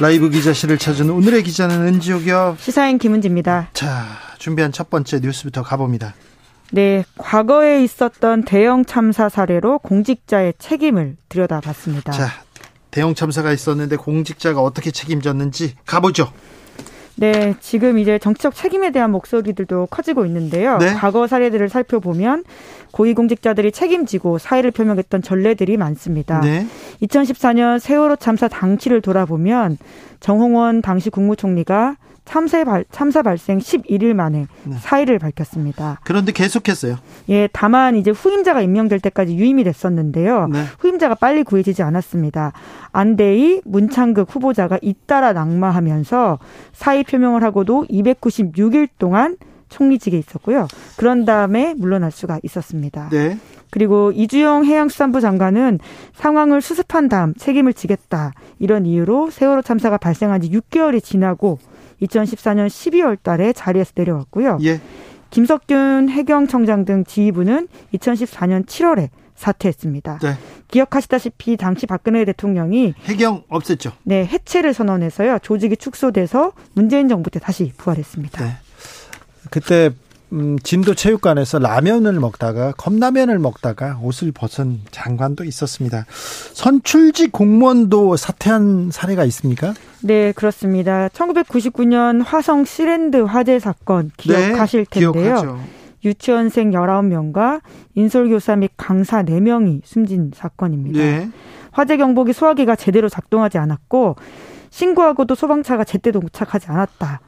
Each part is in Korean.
라이브 기자실을 찾은 오늘의 기자는 은지옥이요. 시사인 김은지입니다. 자, 준비한 첫 번째 뉴스부터 가봅니다. 네, 과거에 있었던 대형 참사 사례로 공직자의 책임을 들여다봤습니다. 자, 대형 참사가 있었는데 공직자가 어떻게 책임졌는지 가보죠. 네, 지금 이제 정치적 책임에 대한 목소리들도 커지고 있는데요. 네? 과거 사례들을 살펴보면 고위공직자들이 책임지고 사의를 표명했던 전례들이 많습니다. 네? 2014년 세월호 참사 당시를 돌아보면 정홍원 당시 국무총리가 참사, 발, 참사 발생 11일 만에 네. 사의를 밝혔습니다. 그런데 계속했어요. 예, 다만 이제 후임자가 임명될 때까지 유임이 됐었는데요. 네. 후임자가 빨리 구해지지 않았습니다. 안대희, 문창극 후보자가 잇따라 낙마하면서 사의 표명을 하고도 296일 동안 총리직에 있었고요. 그런 다음에 물러날 수가 있었습니다. 네. 그리고 이주영 해양수산부 장관은 상황을 수습한 다음 책임을 지겠다. 이런 이유로 세월호 참사가 발생한 지 6개월이 지나고 2014년 12월 달에 자리에서 내려왔고요. 예. 김석균 해경청장 등 지휘부는 2014년 7월에 사퇴했습니다. 네. 기억하시다시피 당시 박근혜 대통령이 해경 없앴죠. 네, 해체를 선언해서요. 조직이 축소돼서 문재인 정부 때 다시 부활했습니다. 네. 그때 음, 진도 체육관에서 라면을 먹다가 컵라면을 먹다가 옷을 벗은 장관도 있었습니다. 선출직 공무원도 사퇴한 사례가 있습니까? 네, 그렇습니다. 1999년 화성 시랜드 화재 사건 기억하실 네, 텐데요. 기억하죠. 유치원생 19명과 인솔교사 및 강사 4명이 숨진 사건입니다. 네. 화재 경보기 소화기가 제대로 작동하지 않았고 신고하고도 소방차가 제때 도착하지 않았다.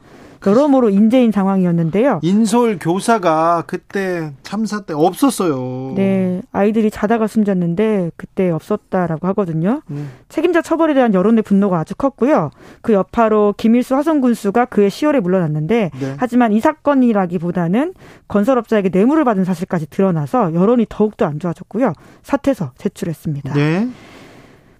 여러모로 인재인 상황이었는데요. 인솔 교사가 그때 참사 때 없었어요. 네, 아이들이 자다가 숨졌는데 그때 없었다라고 하거든요. 음. 책임자 처벌에 대한 여론의 분노가 아주 컸고요. 그 여파로 김일수 화성 군수가 그해 10월에 물러났는데 네. 하지만 이 사건이라기보다는 건설업자에게 뇌물을 받은 사실까지 드러나서 여론이 더욱더 안 좋아졌고요. 사퇴서 제출했습니다. 네.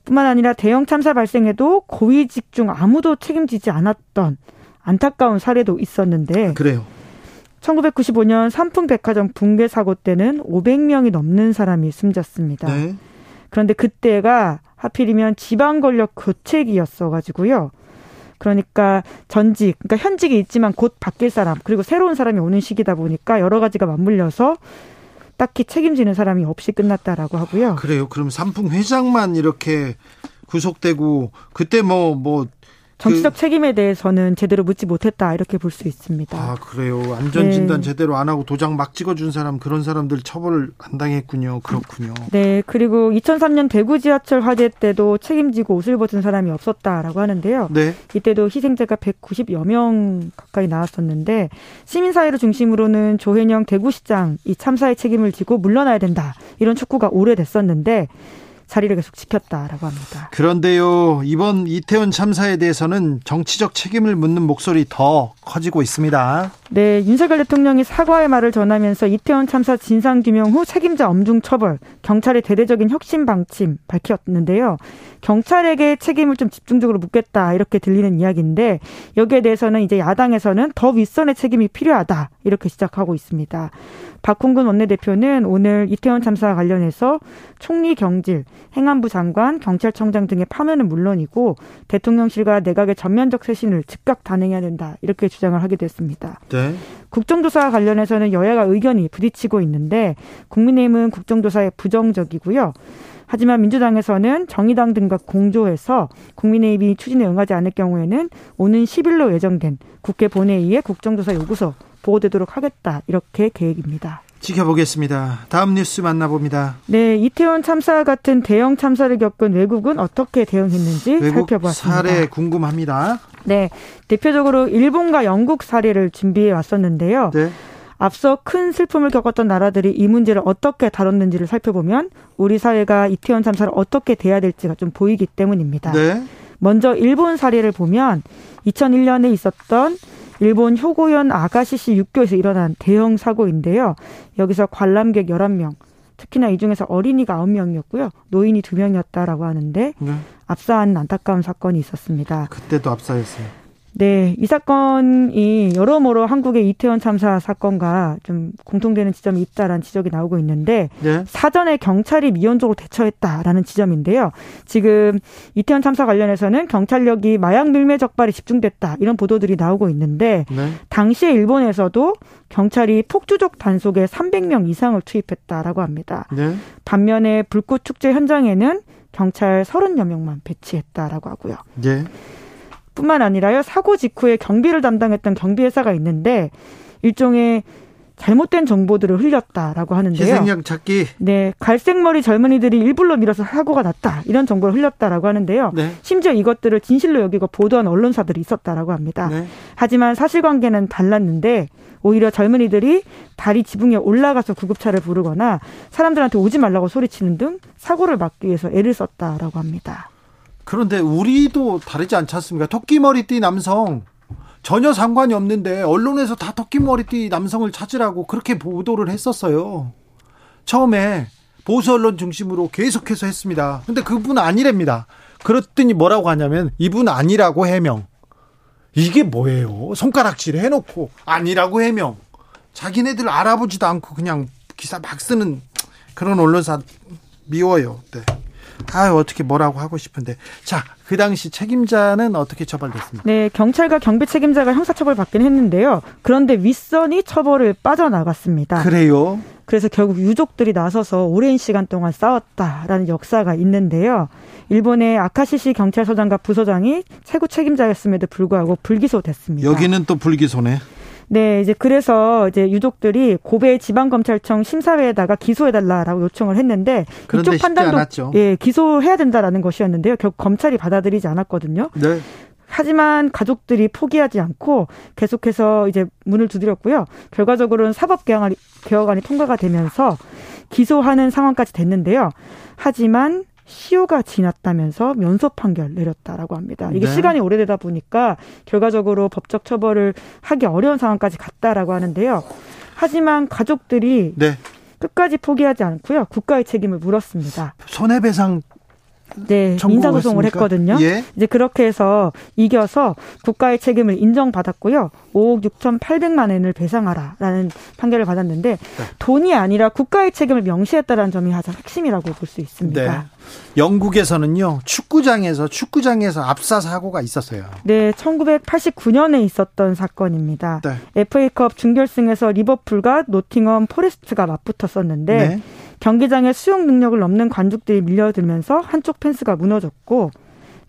뿐만 아니라 대형 참사 발생에도 고위 직 중 아무도 책임지지 않았던 안타까운 사례도 있었는데 그래요. 1995년 삼풍백화점 붕괴 사고 때는 500명이 넘는 사람이 숨졌습니다. 네. 그런데 그때가 하필이면 지방 권력 교체기였어 가지고요. 그러니까 전직, 그러니까 현직이 있지만 곧 바뀔 사람, 그리고 새로운 사람이 오는 시기다 보니까 여러 가지가 맞물려서 딱히 책임지는 사람이 없이 끝났다라고 하고요. 그래요. 그럼 삼풍 회장만 이렇게 구속되고 그때 뭐뭐 뭐 정치적 그, 책임에 대해서는 제대로 묻지 못했다 이렇게 볼 수 있습니다. 아 그래요. 안전 진단 네. 제대로 안 하고 도장 막 찍어준 사람 그런 사람들 처벌 안 당했군요. 그렇군요. 네. 그리고 2003년 대구 지하철 화재 때도 책임지고 옷을 벗은 사람이 없었다라고 하는데요. 네. 이때도 희생자가 190여 명 가까이 나왔었는데 시민사회를 중심으로는 조혜영 대구시장 이 참사의 책임을 지고 물러나야 된다 이런 촉구가 오래됐었는데 자리를 계속 지켰다라고 합니다. 그런데요, 이번 이태원 참사에 대해서는 정치적 책임을 묻는 목소리 더 커지고 있습니다. 네, 윤석열 대통령이 사과의 말을 전하면서 이태원 참사 진상 규명 후 책임자 엄중 처벌, 경찰의 대대적인 혁신 방침 밝혔는데요. 경찰에게 책임을 좀 집중적으로 묻겠다 이렇게 들리는 이야기인데 여기에 대해서는 이제 야당에서는 더 윗선의 책임이 필요하다 이렇게 시작하고 있습니다. 박홍근 원내대표는 오늘 이태원 참사와 관련해서 총리 경질, 행안부 장관, 경찰청장 등의 파면은 물론이고 대통령실과 내각의 전면적 쇄신을 즉각 단행해야 된다 이렇게 주장을 하게 됐습니다. 네. 국정조사와 관련해서는 여야가 의견이 부딪히고 있는데 국민의힘은 국정조사에 부정적이고요. 하지만 민주당에서는 정의당 등과 공조해서 국민의힘이 추진에 응하지 않을 경우에는 오는 10일로 예정된 국회 본회의에 국정조사 요구서 보고되도록 하겠다 이렇게 계획입니다. 지켜보겠습니다. 다음 뉴스 만나봅니다. 네, 이태원 참사 같은 대형 참사를 겪은 외국은 어떻게 대응했는지 살펴보았습니다. 사례 궁금합니다. 네, 대표적으로 일본과 영국 사례를 준비해 왔었는데요. 네. 앞서 큰 슬픔을 겪었던 나라들이 이 문제를 어떻게 다뤘는지를 살펴보면 우리 사회가 이태원 참사를 어떻게 대해야 될지가 좀 보이기 때문입니다. 네. 먼저 일본 사례를 보면 2001년에 있었던 일본 효고현 아가시시 육교에서 일어난 대형 사고인데요. 여기서 관람객 11명, 특히나 이 중에서 어린이가 9명이었고요. 노인이 2명이었다라고 하는데 네. 압사한 안타까운 사건이 있었습니다. 그때도 압사였어요. 네, 이 사건이 여러모로 한국의 이태원 참사 사건과 좀 공통되는 지점이 있다라는 지적이 나오고 있는데 네. 사전에 경찰이 미온적으로 대처했다라는 지점인데요. 지금 이태원 참사 관련해서는 경찰력이 마약 밀매 적발에 집중됐다 이런 보도들이 나오고 있는데 네. 당시에 일본에서도 경찰이 폭주족 단속에 300명 이상을 투입했다라고 합니다. 네. 반면에 불꽃 축제 현장에는 경찰 30여 명만 배치했다라고 하고요. 네. 뿐만 아니라요 사고 직후에 경비를 담당했던 경비회사가 있는데 일종의 잘못된 정보들을 흘렸다라고 하는데요. 희생양 찾기. 네, 갈색머리 젊은이들이 일부러 밀어서 사고가 났다 이런 정보를 흘렸다라고 하는데요. 네. 심지어 이것들을 진실로 여기고 보도한 언론사들이 있었다라고 합니다. 네. 하지만 사실관계는 달랐는데 오히려 젊은이들이 다리 지붕에 올라가서 구급차를 부르거나 사람들한테 오지 말라고 소리치는 등 사고를 막기 위해서 애를 썼다라고 합니다. 그런데 우리도 다르지 않지 않습니까? 토끼머리띠 남성 전혀 상관이 없는데 언론에서 다 토끼머리띠 남성을 찾으라고 그렇게 보도를 했었어요. 처음에 보수 언론 중심으로 계속해서 했습니다. 근데 그분 아니랍니다. 그랬더니 뭐라고 하냐면 이분 아니라고 해명. 이게 뭐예요? 손가락질 해놓고 아니라고 해명. 자기네들 알아보지도 않고 그냥 기사 막 쓰는 그런 언론사 미워요. 네. 아 어떻게 뭐라고 하고 싶은데 자 그 당시 책임자는 어떻게 처벌됐습니까? 네 경찰과 경비 책임자가 형사처벌 받긴 했는데요. 그런데 윗선이 처벌을 빠져나갔습니다. 그래요? 그래서 결국 유족들이 나서서 오랜 시간 동안 싸웠다라는 역사가 있는데요. 일본의 아카시시 경찰서장과 부서장이 최고 책임자였음에도 불구하고 불기소됐습니다. 여기는 또 불기소네. 네, 이제 그래서 이제 유족들이 고베 지방검찰청 심사회에다가 기소해달라라고 요청을 했는데 이쪽 판단도 않았죠. 예 기소해야 된다라는 것이었는데요. 결국 검찰이 받아들이지 않았거든요. 네. 하지만 가족들이 포기하지 않고 계속해서 이제 문을 두드렸고요. 결과적으로는 사법개혁안이 개혁안이 통과가 되면서 기소하는 상황까지 됐는데요. 하지만 시효가 지났다면서 면소 판결 내렸다라고 합니다. 이게 네. 시간이 오래되다 보니까 결과적으로 법적 처벌을 하기 어려운 상황까지 갔다라고 하는데요. 하지만 가족들이 네. 끝까지 포기하지 않고요. 국가의 책임을 물었습니다. 손해배상 네, 민사소송을 했거든요. 예? 이제 그렇게 해서 이겨서 국가의 책임을 인정받았고요. 5억 6,800만 원을 배상하라라는 판결을 받았는데 네. 돈이 아니라 국가의 책임을 명시했다라는 점이 가장 핵심이라고 볼 수 있습니다. 네. 영국에서는요 축구장에서 축구장에서 압사 사고가 있었어요. 네, 1989년에 있었던 사건입니다. 네. FA컵 준결승에서 리버풀과 노팅엄 포레스트가 맞붙었었는데 네. 경기장에 수용 능력을 넘는 관중들이 밀려들면서 한쪽 펜스가 무너졌고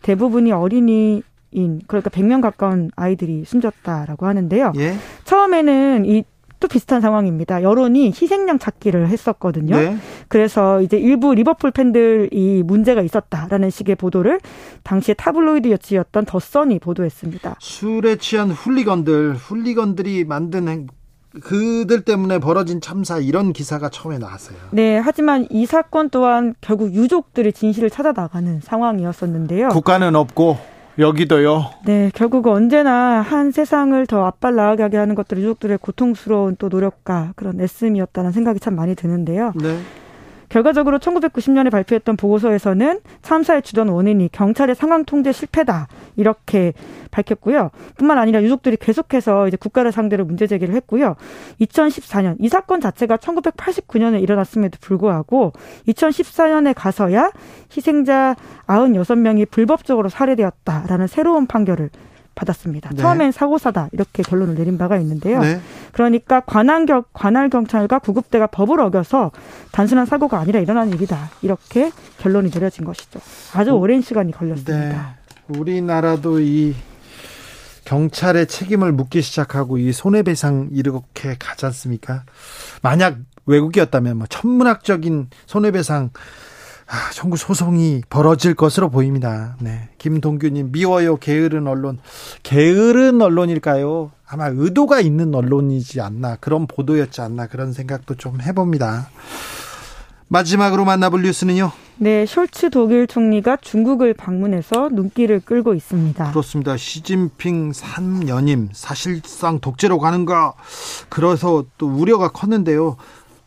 대부분이 어린이 인 그러니까 100명 가까운 아이들이 숨졌다라고 하는데요. 예. 처음에는 이 또 비슷한 상황입니다. 여론이 희생양 찾기를 했었거든요. 네. 그래서 이제 일부 리버풀 팬들이 문제가 있었다라는 식의 보도를 당시에 타블로이드 여치였던 더 선이 보도했습니다. 술에 취한 훌리건들, 훌리건들이 만든 행, 그들 때문에 벌어진 참사 이런 기사가 처음에 나왔어요. 네, 하지만 이 사건 또한 결국 유족들의 진실을 찾아 나가는 상황이었었는데요. 국가는 없고 여기도요. 네, 결국 언제나 한 세상을 더 앞발 나가게 하는 것들이 유족들의 고통스러운 또 노력과 그런 애씀이었다는 생각이 참 많이 드는데요. 네. 결과적으로 1990년에 발표했던 보고서에서는 참사의 주된 원인이 경찰의 상황 통제 실패다 이렇게 밝혔고요. 뿐만 아니라 유족들이 계속해서 이제 국가를 상대로 문제 제기를 했고요. 2014년 이 사건 자체가 1989년에 일어났음에도 불구하고 2014년에 가서야 희생자 96명이 불법적으로 살해되었다라는 새로운 판결을 받았습니다. 네. 처음엔 사고사다 이렇게 결론을 내린 바가 있는데요. 네. 그러니까 관할, 경, 관할 경찰과 구급대가 법을 어겨서 단순한 사고가 아니라 일어난 일이다 이렇게 결론이 내려진 것이죠. 아주 어, 오랜 시간이 걸렸습니다. 네. 우리나라도 이 경찰의 책임을 묻기 시작하고 이 손해배상 이렇게 가지 않습니까? 만약 외국이었다면 뭐 천문학적인 손해배상 아, 청구 소송이 벌어질 것으로 보입니다. 네. 김동규님, 미워요. 게으른 언론. 게으른 언론일까요? 아마 의도가 있는 언론이지 않나. 그런 보도였지 않나. 그런 생각도 좀 해봅니다. 마지막으로 만나볼 뉴스는요. 네, 숄츠 독일 총리가 중국을 방문해서 눈길을 끌고 있습니다. 그렇습니다. 시진핑 3연임 사실상 독재로 가는가 그래서 또 우려가 컸는데요.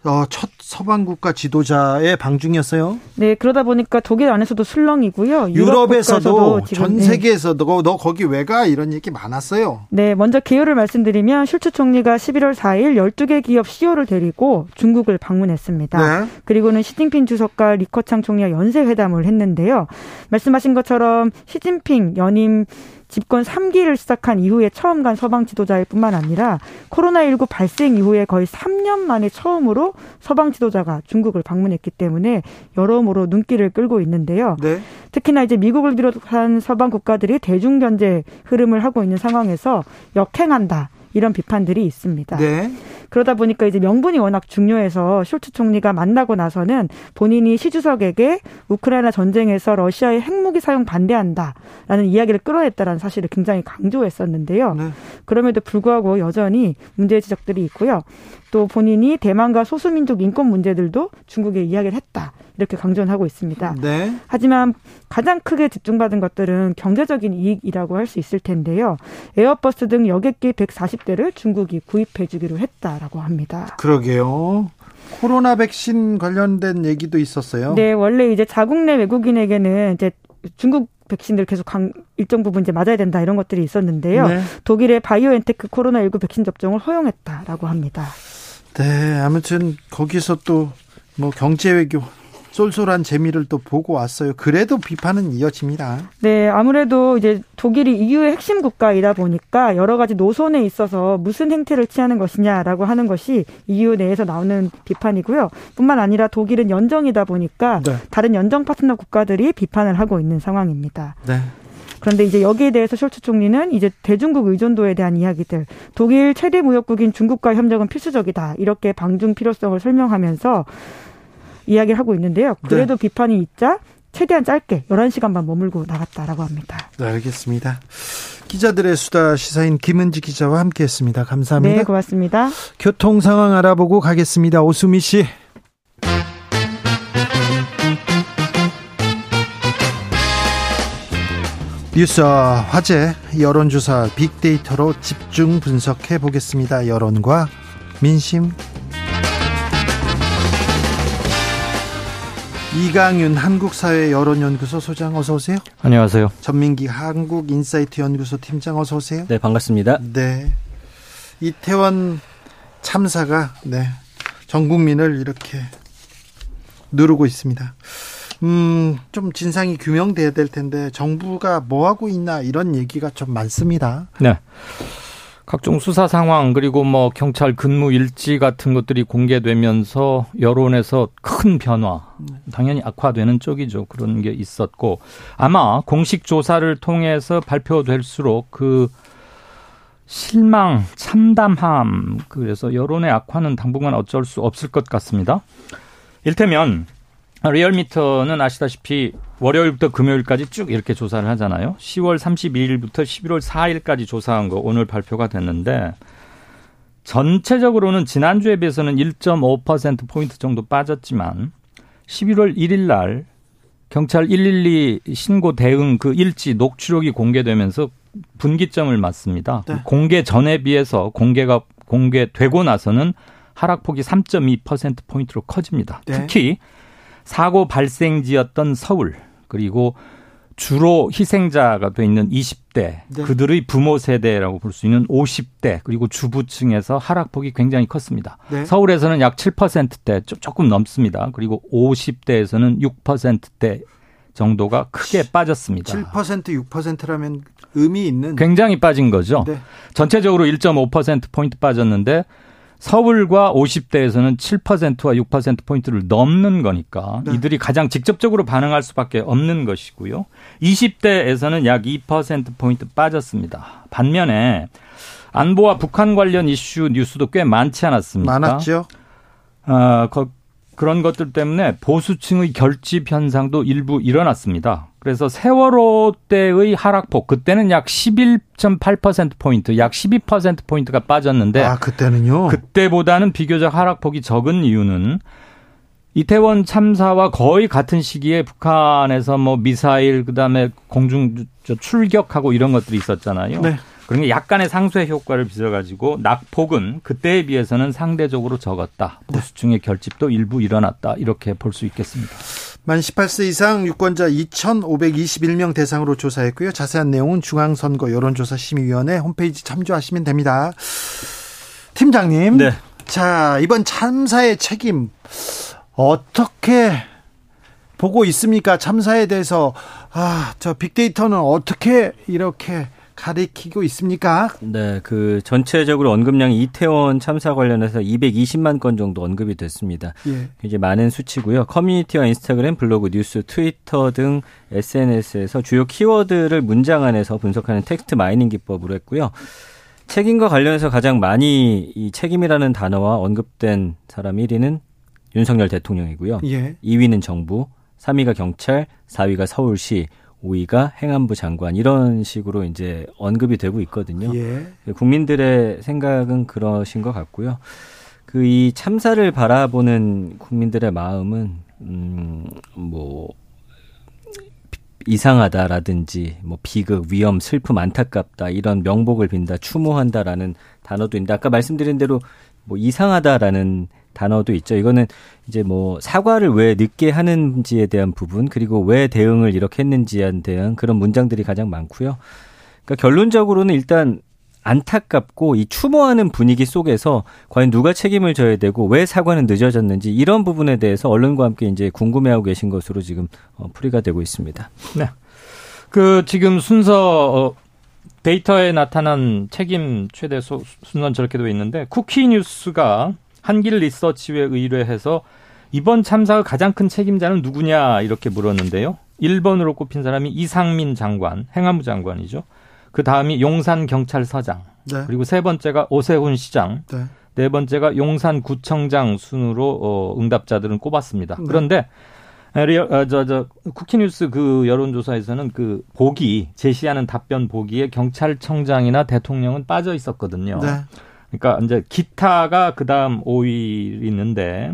어, 첫 서방 국가 지도자의 방중이었어요. 네, 그러다 보니까 독일 안에서도 술렁이고요. 유럽 에서도 전 네. 세계에서도 네. 너 거기 왜 가? 이런 얘기 많았어요. 네, 먼저 개요를 말씀드리면 슐츠 총리가 11월 4일 12개 기업 CEO를 데리고 중국을 방문했습니다. 네. 그리고는 시진핑 주석과 리커창 총리와 연쇄 회담을 했는데요. 말씀하신 것처럼 시진핑 연임 집권 3기를 시작한 이후에 처음 간 서방 지도자일 뿐만 아니라 코로나19 발생 이후에 거의 3년 만에 처음으로 서방 지도자가 중국을 방문했기 때문에 여러모로 눈길을 끌고 있는데요. 네. 특히나 이제 미국을 비롯한 서방 국가들이 대중 견제 흐름을 하고 있는 상황에서 역행한다. 이런 비판들이 있습니다. 네. 그러다 보니까 이제 명분이 워낙 중요해서 숄츠 총리가 만나고 나서는 본인이 시 주석에게 우크라이나 전쟁에서 러시아의 핵 무기 사용 반대한다라는 이야기를 끌어냈다라는 사실을 굉장히 강조했었는데요. 네. 그럼에도 불구하고 여전히 문제 지적들이 있고요. 또 본인이 대만과 소수민족 인권 문제들도 중국에 이야기를 했다. 이렇게 강조는 하고 있습니다. 네. 하지만 가장 크게 집중받은 것들은 경제적인 이익이라고 할 수 있을 텐데요. 에어버스 등 여객기 140대를 중국이 구입해 주기로 했다라고 합니다. 그러게요. 코로나 백신 관련된 얘기도 있었어요. 네, 원래 이제 자국 내 외국인에게는 이제 중국 백신들 계속 강, 일정 부분 이제 맞아야 된다 이런 것들이 있었는데요. 네. 독일의 바이오엔테크 코로나19 백신 접종을 허용했다라고 합니다. 네, 아무튼 거기서 또 뭐 경제 외교 쏠쏠한 재미를 또 보고 왔어요. 그래도 비판은 이어집니다. 네, 아무래도 이제 독일이 EU의 핵심 국가이다 보니까 여러 가지 노선에 있어서 무슨 행태를 취하는 것이냐라고 하는 것이 EU 내에서 나오는 비판이고요. 뿐만 아니라 독일은 연정이다 보니까 네. 다른 연정 파트너 국가들이 비판을 하고 있는 상황입니다. 네. 그런데 이제 여기에 대해서 숄츠 총리는 이제 대중국 의존도에 대한 이야기들, 독일 최대 무역국인 중국과 협력은 필수적이다 이렇게 방중 필요성을 설명하면서 이야기를 하고 있는데요. 그래도 네. 비판이 있자 최대한 짧게 11시간만 머물고 나갔다라고 합니다. 네, 알겠습니다. 기자들의 수다 시사인 김은지 기자와 함께했습니다. 감사합니다. 네, 고맙습니다. 교통 상황 알아보고 가겠습니다. 오수미 씨. 뉴스 화제 여론조사 빅데이터로 집중 분석해 보겠습니다. 여론과 민심 이강윤 한국사회 여론연구소 소장 어서 오세요. 안녕하세요. 전민기 한국인사이트 연구소 팀장 어서 오세요. 네, 반갑습니다. 네. 이태원 참사가 네. 전 국민을 이렇게 누르고 있습니다. 음, 좀 진상이 규명돼야 될 텐데 정부가 뭐 하고 있나 이런 얘기가 좀 많습니다. 네. 각종 수사 상황 그리고 뭐 경찰 근무 일지 같은 것들이 공개되면서 여론에서 큰 변화 당연히 악화되는 쪽이죠 그런 게 있었고 아마 공식 조사를 통해서 발표될수록 그 실망 참담함 그래서 여론의 악화는 당분간 어쩔 수 없을 것 같습니다. 일테면 리얼미터는 아시다시피 월요일부터 금요일까지 쭉 이렇게 조사를 하잖아요. 10월 32일부터 11월 4일까지 조사한 거 오늘 발표가 됐는데 전체적으로는 지난주에 비해서는 1.5% 포인트 정도 빠졌지만 11월 1일 날 경찰 112 신고 대응 그 일지 녹취록이 공개되면서 분기점을 맞습니다. 네. 공개 전에 비해서 공개가 공개되고 나서는 하락폭이 3.2% 포인트로 커집니다. 네. 특히 사고 발생지였던 서울 그리고 주로 희생자가 돼 있는 20대 네. 그들의 부모 세대라고 볼 수 있는 50대 그리고 주부층에서 하락폭이 굉장히 컸습니다. 네. 서울에서는 약 7%대 조금 넘습니다. 그리고 50대에서는 6%대 정도가 크게 빠졌습니다. 7% 6%라면 의미 있는 굉장히 빠진 거죠. 네. 전체적으로 1.5% 포인트 빠졌는데 서울과 50대에서는 7%와 6%포인트를 넘는 거니까 네. 이들이 가장 직접적으로 반응할 수밖에 없는 것이고요. 20대에서는 약 2%포인트 빠졌습니다. 반면에 안보와 북한 관련 이슈 뉴스도 꽤 많지 않았습니까? 많았죠. 어, 그런 것들 때문에 보수층의 결집 현상도 일부 일어났습니다. 그래서 세월호 때의 하락폭 그때는 약 11.8% 포인트, 약 12% 포인트가 빠졌는데 아, 그때는요. 그때보다는 비교적 하락폭이 적은 이유는 이태원 참사와 거의 같은 시기에 북한에서 뭐 미사일 그다음에 공중 출격하고 이런 것들이 있었잖아요. 네. 그러니까 약간의 상쇄 효과를 빚어가지고 낙폭은 그때에 비해서는 상대적으로 적었다. 보수층의 결집도 일부 일어났다. 이렇게 볼 수 있겠습니다. 만 18세 이상 유권자 2,521명 대상으로 조사했고요. 자세한 내용은 중앙선거 여론조사심의위원회 홈페이지 참조하시면 됩니다. 팀장님. 네. 자, 이번 참사의 책임 어떻게 보고 있습니까? 참사에 대해서 아, 저 빅데이터는 어떻게 이렇게 가리키고 있습니까? 네, 그 전체적으로 언급량이 이태원 참사 관련해서 220만 건 정도 언급이 됐습니다. 예. 이제 많은 수치고요. 커뮤니티와 인스타그램, 블로그, 뉴스, 트위터 등 SNS에서 주요 키워드를 문장 안에서 분석하는 text mining 기법으로 했고요. 책임과 관련해서 가장 많이 이 책임이라는 단어와 언급된 사람 1위는 윤석열 대통령이고요. 예. 2위는 정부, 3위가 경찰, 4위가 서울시, 5위가 행안부 장관 이런 식으로 이제 언급이 되고 있거든요. 예. 국민들의 생각은 그러신 것 같고요. 그 이 참사를 바라보는 국민들의 마음은 음뭐 이상하다라든지 뭐 비극, 위험, 슬픔, 안타깝다 이런 명복을 빈다, 추모한다라는 단어도 있는데 아까 말씀드린 대로 뭐 이상하다라는 단어도 있죠. 이거는 이제 뭐 사과를 왜 늦게 하는지에 대한 부분 그리고 왜 대응을 이렇게 했는지에 대한 그런 문장들이 가장 많고요. 그러니까 결론적으로는 일단 안타깝고 이 추모하는 분위기 속에서 과연 누가 책임을 져야 되고 왜 사과는 늦어졌는지 이런 부분에 대해서 언론과 함께 이제 궁금해하고 계신 것으로 지금 어, 풀이가 되고 있습니다. 네. 그 지금 순서 어, 데이터에 나타난 책임 최대 소, 순서는 저렇게 되어 있는데 쿠키 뉴스가 한길 리서치에 의뢰해서 이번 참사의 가장 큰 책임자는 누구냐 이렇게 물었는데요. 1번으로 꼽힌 사람이 이상민 장관, 행안부 장관이죠. 그 다음이 용산 경찰서장. 네. 그리고 세 번째가 오세훈 시장. 네. 네 번째가 용산 구청장 순으로 어, 응답자들은 꼽았습니다. 네. 그런데 리얼, 어, 저, 저, 쿠키뉴스 그 여론조사에서는 그 보기, 제시하는 답변 보기에 경찰청장이나 대통령은 빠져 있었거든요. 네. 그러니까 이제 기타가 그 다음 5위 있는데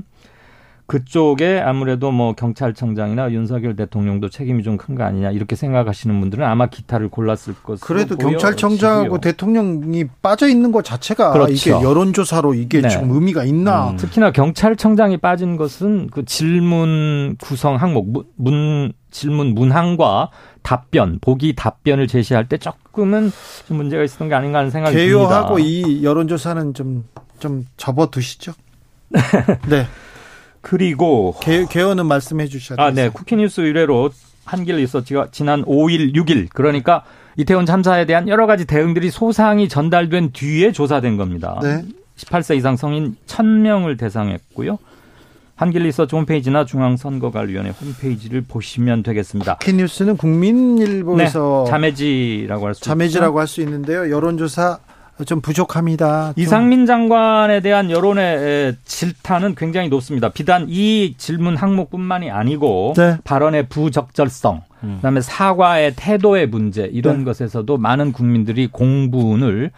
그쪽에 아무래도 뭐 경찰청장이나 윤석열 대통령도 책임이 좀 큰 거 아니냐 이렇게 생각하시는 분들은 아마 기타를 골랐을 것으로 그래도 경찰청장하고 대통령이 빠져 있는 것 자체가 그렇죠. 이게 여론조사로 이게 네. 좀 의미가 있나? 음. 특히나 경찰청장이 빠진 것은 그 질문 구성 항목 문, 문 질문 문항과 답변 보기 답변을 제시할 때 조금은 좀 문제가 있었던 게 아닌가 하는 생각이 듭니다. 개요하고 이 여론조사는 좀 좀 접어두시죠. 네. 그리고 개, 개헌은 말씀해 주셔야 아, 네. 쿠키뉴스 의뢰로 한길 리서치가 지난 5일, 6일 그러니까 이태원 참사에 대한 여러 가지 대응들이 소상히 전달된 뒤에 조사된 겁니다. 네. 18세 이상 성인 1000명을 대상했고요. 한길 리서치 홈페이지나 중앙선거관리위원회 홈페이지를 보시면 되겠습니다. 쿠키뉴스는 국민일보에서 네, 자매지라고 할 수 자매지라고 할 수 있는데요. 여론조사 좀 부족합니다. 좀. 이상민 장관에 대한 여론의 질타는 굉장히 높습니다. 비단 이 질문 항목뿐만이 아니고 네. 발언의 부적절성, 음. 그다음에 사과의 태도의 문제 이런 네. 것에서도 많은 국민들이 공분을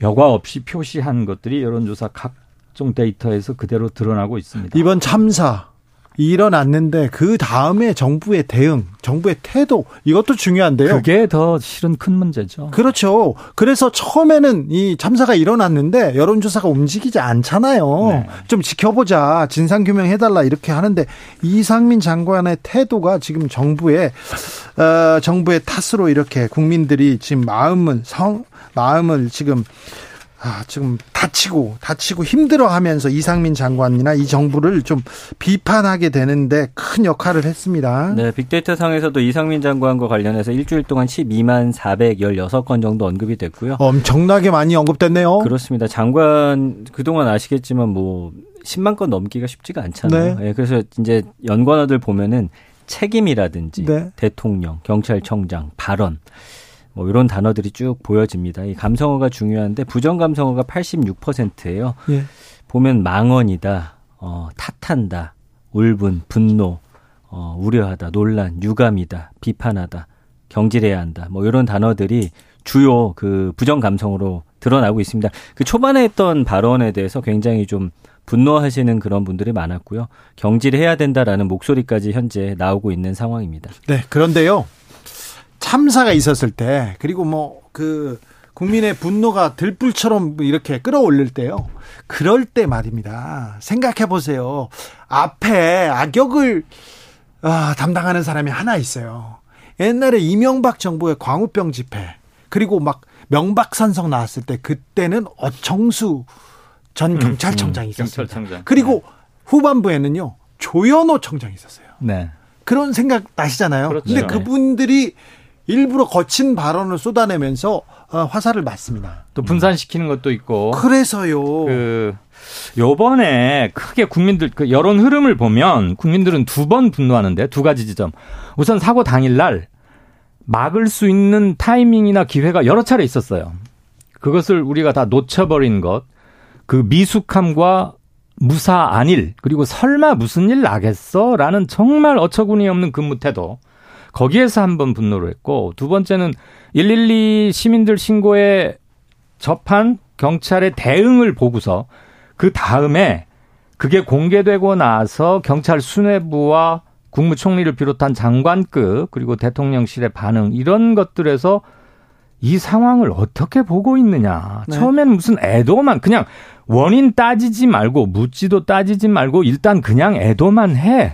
여과 없이 표시한 것들이 여론조사 각 종 데이터에서 그대로 드러나고 있습니다. 이번 참사 일어났는데 그 다음에 정부의 대응, 정부의 태도 이것도 중요한데요. 그게 더 실은 큰 문제죠. 그렇죠. 그래서 처음에는 이 참사가 일어났는데 여론조사가 움직이지 않잖아요. 네. 좀 지켜보자, 진상 규명 해 달라 이렇게 하는데 이상민 장관의 태도가 지금 정부의 어, 정부의 탓으로 이렇게 국민들이 지금 마음은 성 마음을 지금 아, 지금 다치고 다치고 힘들어하면서 이상민 장관이나 이 정부를 좀 비판하게 되는데 큰 역할을 했습니다. 네, 빅데이터 상에서도 이상민 장관과 관련해서 일주일 동안 12만 416건 정도 언급이 됐고요. 엄청나게 많이 언급됐네요. 그렇습니다. 장관 그동안 아시겠지만 뭐 10만 건 넘기가 쉽지가 않잖아요. 네. 네 그래서 이제 연관어들 보면은 책임이라든지 네. 대통령, 경찰청장, 발언 뭐 이런 단어들이 쭉 보여집니다. 이 감성어가 중요한데 부정 감성어가 86%예요. 예. 보면 망언이다, 어, 탓한다, 울분, 분노, 어, 우려하다, 논란, 유감이다, 비판하다, 경질해야 한다. 뭐 이런 단어들이 주요 그 부정 감성으로 드러나고 있습니다. 그 초반에 했던 발언에 대해서 굉장히 좀 분노하시는 그런 분들이 많았고요. 경질을 해야 된다라는 목소리까지 현재 나오고 있는 상황입니다. 네, 그런데요. 참사가 있었을 때 그리고 뭐 그 국민의 분노가 들불처럼 이렇게 끌어올릴 때요. 그럴 때 말입니다. 생각해 보세요. 앞에 악역을 아, 담당하는 사람이 하나 있어요. 옛날에 이명박 정부의 광우병 집회 그리고 막 명박산성 나왔을 때 그때는 어청수 전 음, 경찰청장이 음, 있었습니다. 경찰청장. 그리고 네. 후반부에는요 조현호 청장이 있었어요. 네. 그런 생각 나시잖아요. 그렇죠. 근데 그분들이 일부러 거친 발언을 쏟아내면서 어, 화살을 맞습니다. 또 분산시키는 것도 있고. 그래서요. 그 요번에 크게 국민들 그 여론 흐름을 보면 국민들은 두 번 분노하는데 두 가지 지점. 우선 사고 당일 날 막을 수 있는 타이밍이나 기회가 여러 차례 있었어요. 그것을 우리가 다 놓쳐버린 것. 그 미숙함과 무사 안일 그리고 설마 무슨 일 나겠어라는 정말 어처구니 없는 근무 태도. 거기에서 한번 분노를 했고 두 번째는 112 시민들 신고에 접한 경찰의 대응을 보고서 그 다음에 그게 공개되고 나서 경찰 수뇌부와 국무총리를 비롯한 장관급 그리고 대통령실의 반응 이런 것들에서 이 상황을 어떻게 보고 있느냐. 네. 처음에는 무슨 애도만 그냥 원인 따지지 말고 묻지도 따지지 말고 일단 그냥 애도만 해.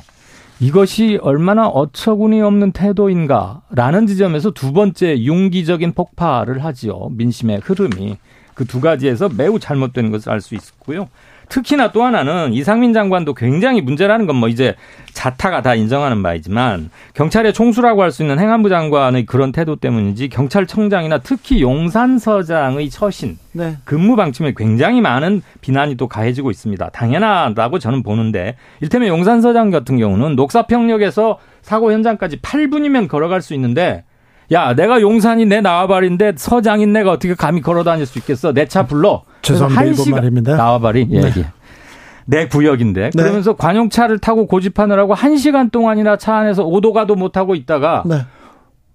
이것이 얼마나 어처구니 없는 태도인가라는 지점에서 두 번째 용기적인 폭발을 하지요. 민심의 흐름이. 그 두 가지에서 매우 잘못된 것을 알 수 있었고요. 특히나 또 하나는 이상민 장관도 굉장히 문제라는 건 뭐 이제 자타가 다 인정하는 바이지만 경찰의 총수라고 할 수 있는 행안부 장관의 그런 태도 때문인지 경찰청장이나 특히 용산서장의 처신 네. 근무 방침에 굉장히 많은 비난이 또 가해지고 있습니다. 당연하다고 저는 보는데 일테면 용산서장 같은 경우는 녹사평역에서 사고 현장까지 8분이면 걸어갈 수 있는데 야, 내가 용산이 내 나와바리인데 서장인 내가 어떻게 감히 걸어 다닐 수 있겠어? 내 차 불러. 죄송합니다. 한 시간 말입니다. 나와바리. 예, 네. 예. 내 구역인데. 네. 그러면서 관용차를 타고 고집하느라고 한 시간 동안이나 차 안에서 오도 가도 못하고 있다가 네.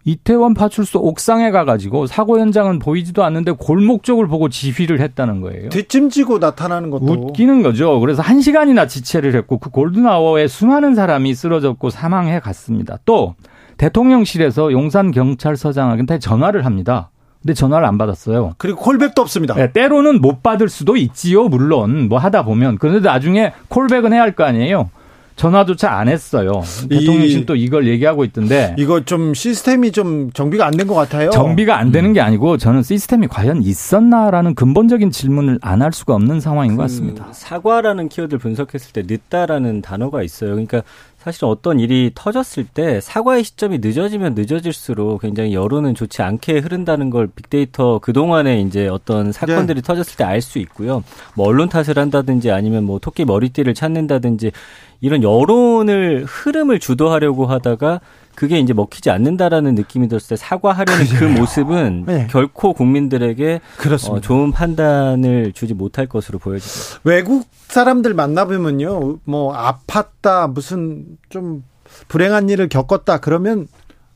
이태원 파출소 옥상에 가가지고 사고 현장은 보이지도 않는데 골목 쪽을 보고 지휘를 했다는 거예요. 뒷짐지고 나타나는 것도 웃기는 거죠. 그래서 한 시간이나 지체를 했고 그 골든아워에 수많은 사람이 쓰러졌고 사망해 갔습니다. 또 대통령실에서 용산 경찰서장한테 전화를 합니다. 근데 전화를 안 받았어요. 그리고 콜백도 없습니다. 네, 때로는 못 받을 수도 있지요. 물론 뭐 하다 보면 그런데 나중에 콜백은 해야 할 거 아니에요. 전화조차 안 했어요. 대통령실 또 이걸 얘기하고 있던데. 이거 좀 시스템이 좀 정비가 안 된 것 같아요. 정비가 안 되는 게 아니고 저는 시스템이 과연 있었나라는 근본적인 질문을 안 할 수가 없는 상황인 그 것 같습니다. 사과라는 키워드를 분석했을 때 늦다라는 단어가 있어요. 그러니까 사실 어떤 일이 터졌을 때 사과의 시점이 늦어지면 늦어질수록 굉장히 여론은 좋지 않게 흐른다는 걸 빅데이터 그동안에 이제 어떤 사건들이 네. 터졌을 때 알 수 있고요. 뭐 언론 탓을 한다든지 아니면 뭐 토끼 머리띠를 찾는다든지 이런 여론을 흐름을 주도하려고 하다가 그게 이제 먹히지 않는다라는 느낌이 들었을 때 사과하려는 그 그래요. 그 모습은 네. 결코 국민들에게 어, 좋은 판단을 주지 못할 것으로 보여집니다. 외국 사람들 만나보면요, 뭐 아팠다, 무슨 좀 불행한 일을 겪었다 그러면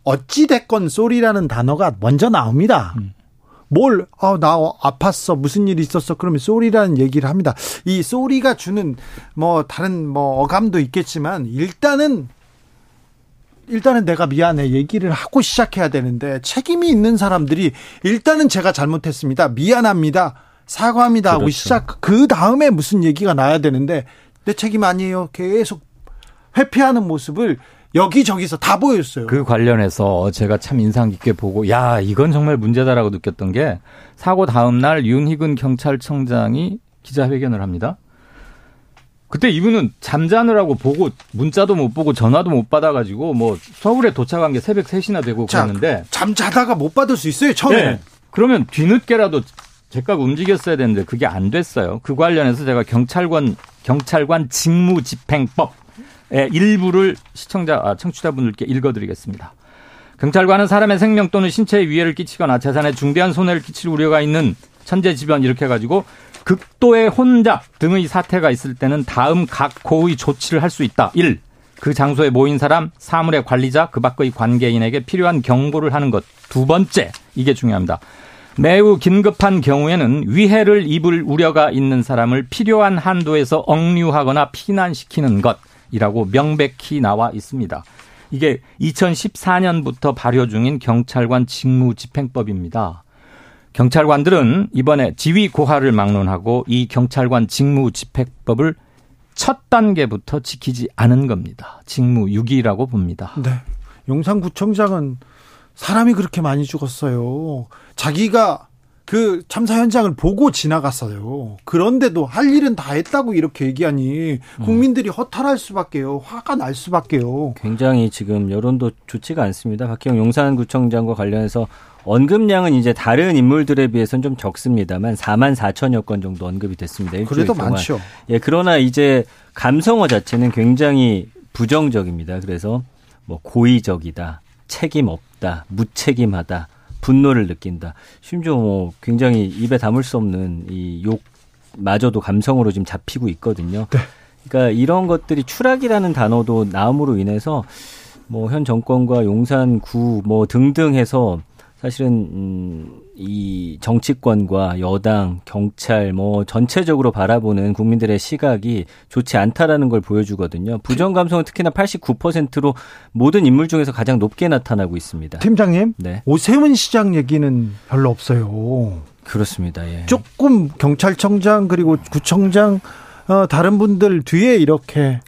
어찌 됐건 쏘리라는 단어가 먼저 나옵니다. 음. 뭘, 아, 나 아팠어. 무슨 일이 있었어. 그러면 쏘리라는 얘기를 합니다. 이 쏘리가 주는 뭐 다른 뭐 어감도 있겠지만 일단은 일단은 내가 미안해 얘기를 하고 시작해야 되는데 책임이 있는 사람들이 일단은 제가 잘못했습니다. 미안합니다. 사과합니다 하고 그렇죠. 시작 그 다음에 무슨 얘기가 나야 되는데 내 책임 아니에요. 계속 회피하는 모습을 여기저기서 다 보였어요. 그 관련해서 제가 참 인상 깊게 보고 야 이건 정말 문제다라고 느꼈던 게 사고 다음 날 윤희근 경찰청장이 기자회견을 합니다. 그때 이분은 잠자느라고 보고 문자도 못 보고 전화도 못 받아가지고 뭐 서울에 도착한 게 새벽 3시나 되고 자, 그랬는데 잠자다가 못 받을 수 있어요 처음에 네. 그러면 뒤늦게라도 제가 움직였어야 되는데 그게 안 됐어요. 그 관련해서 제가 경찰관 경찰관 직무집행법의 일부를 시청자 아, 청취자분들께 읽어드리겠습니다. 경찰관은 사람의 생명 또는 신체에 위해를 끼치거나 재산에 중대한 손해를 끼칠 우려가 있는 천재지변 이렇게 해가지고 극도의 혼잡 등의 사태가 있을 때는 다음 각 고의 조치를 할 수 있다. 1. 그 장소에 모인 사람, 사물의 관리자, 그 밖의 관계인에게 필요한 경고를 하는 것. 두 번째, 이게 중요합니다. 매우 긴급한 경우에는 위해를 입을 우려가 있는 사람을 필요한 한도에서 억류하거나 피난시키는 것이라고 명백히 나와 있습니다. 이게 2014년부터 발효 중인 경찰관 직무 집행법입니다. 경찰관들은 이번에 지휘 고하를 막론하고 이 경찰관 직무 집행법을 첫 단계부터 지키지 않은 겁니다. 직무 유기라고 봅니다. 네. 용산구청장은 사람이 그렇게 많이 죽었어요. 자기가 그 참사 현장을 보고 지나갔어요. 그런데도 할 일은 다 했다고 이렇게 얘기하니 국민들이 허탈할 수밖에요. 화가 날 수밖에요. 굉장히 지금 여론도 좋지가 않습니다. 박형 용산구청장과 관련해서 언급량은 이제 다른 인물들에 비해서는 좀 적습니다만 4만 4천여 건 정도 언급이 됐습니다. 그래도 동안. 많죠. 예, 그러나 이제 감성어 자체는 굉장히 부정적입니다. 그래서 뭐 고의적이다, 책임 없다, 무책임하다, 분노를 느낀다. 심지어 뭐 굉장히 입에 담을 수 없는 이 욕마저도 감성으로 지금 잡히고 있거든요. 네. 그러니까 이런 것들이 추락이라는 단어도 나옴으로 인해서 뭐 현 정권과 용산구 뭐 등등 해서 사실은 음, 이 정치권과 여당, 경찰 뭐 전체적으로 바라보는 국민들의 시각이 좋지 않다라는 걸 보여주거든요. 부정 감성은 특히나 89%로 모든 인물 중에서 가장 높게 나타나고 있습니다. 팀장님, 네. 오세훈 시장 얘기는 별로 없어요. 그렇습니다. 예. 조금 경찰청장 그리고 구청장 어, 다른 분들 뒤에 이렇게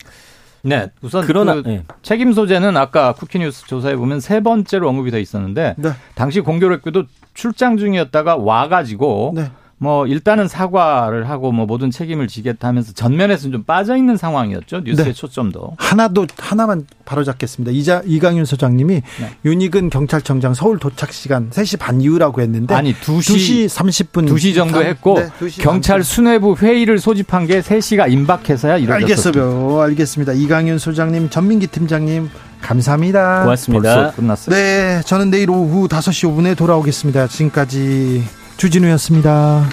네, 우선 그러나 그 네. 책임 소재는 아까 쿠키뉴스 조사에 보면 세 번째로 언급이 돼 있었는데 네. 당시 공교롭게도 출장 중이었다가 와가지고 네. 뭐 일단은 사과를 하고 뭐 모든 책임을 지겠다면서 전면에서는 좀 빠져 있는 상황이었죠 뉴스의 네. 초점도 하나도 하나만 바로 잡겠습니다. 이자 이강윤 소장님이 네. 윤익은 경찰청장 서울 도착 시간 3시 반 이후라고 했는데 아니 2시, 2시 30분 2시 정도 했고 네, 2시 경찰 30분. 수뇌부 회의를 소집한 게 3시가 임박해서야 이루어졌습니다. 알겠어요. 알겠습니다. 이강윤 소장님, 전민기 팀장님 감사합니다. 고맙습니다. 끝났어요. 네, 저는 내일 오후 5시 5분에 돌아오겠습니다. 지금까지 주진우였습니다.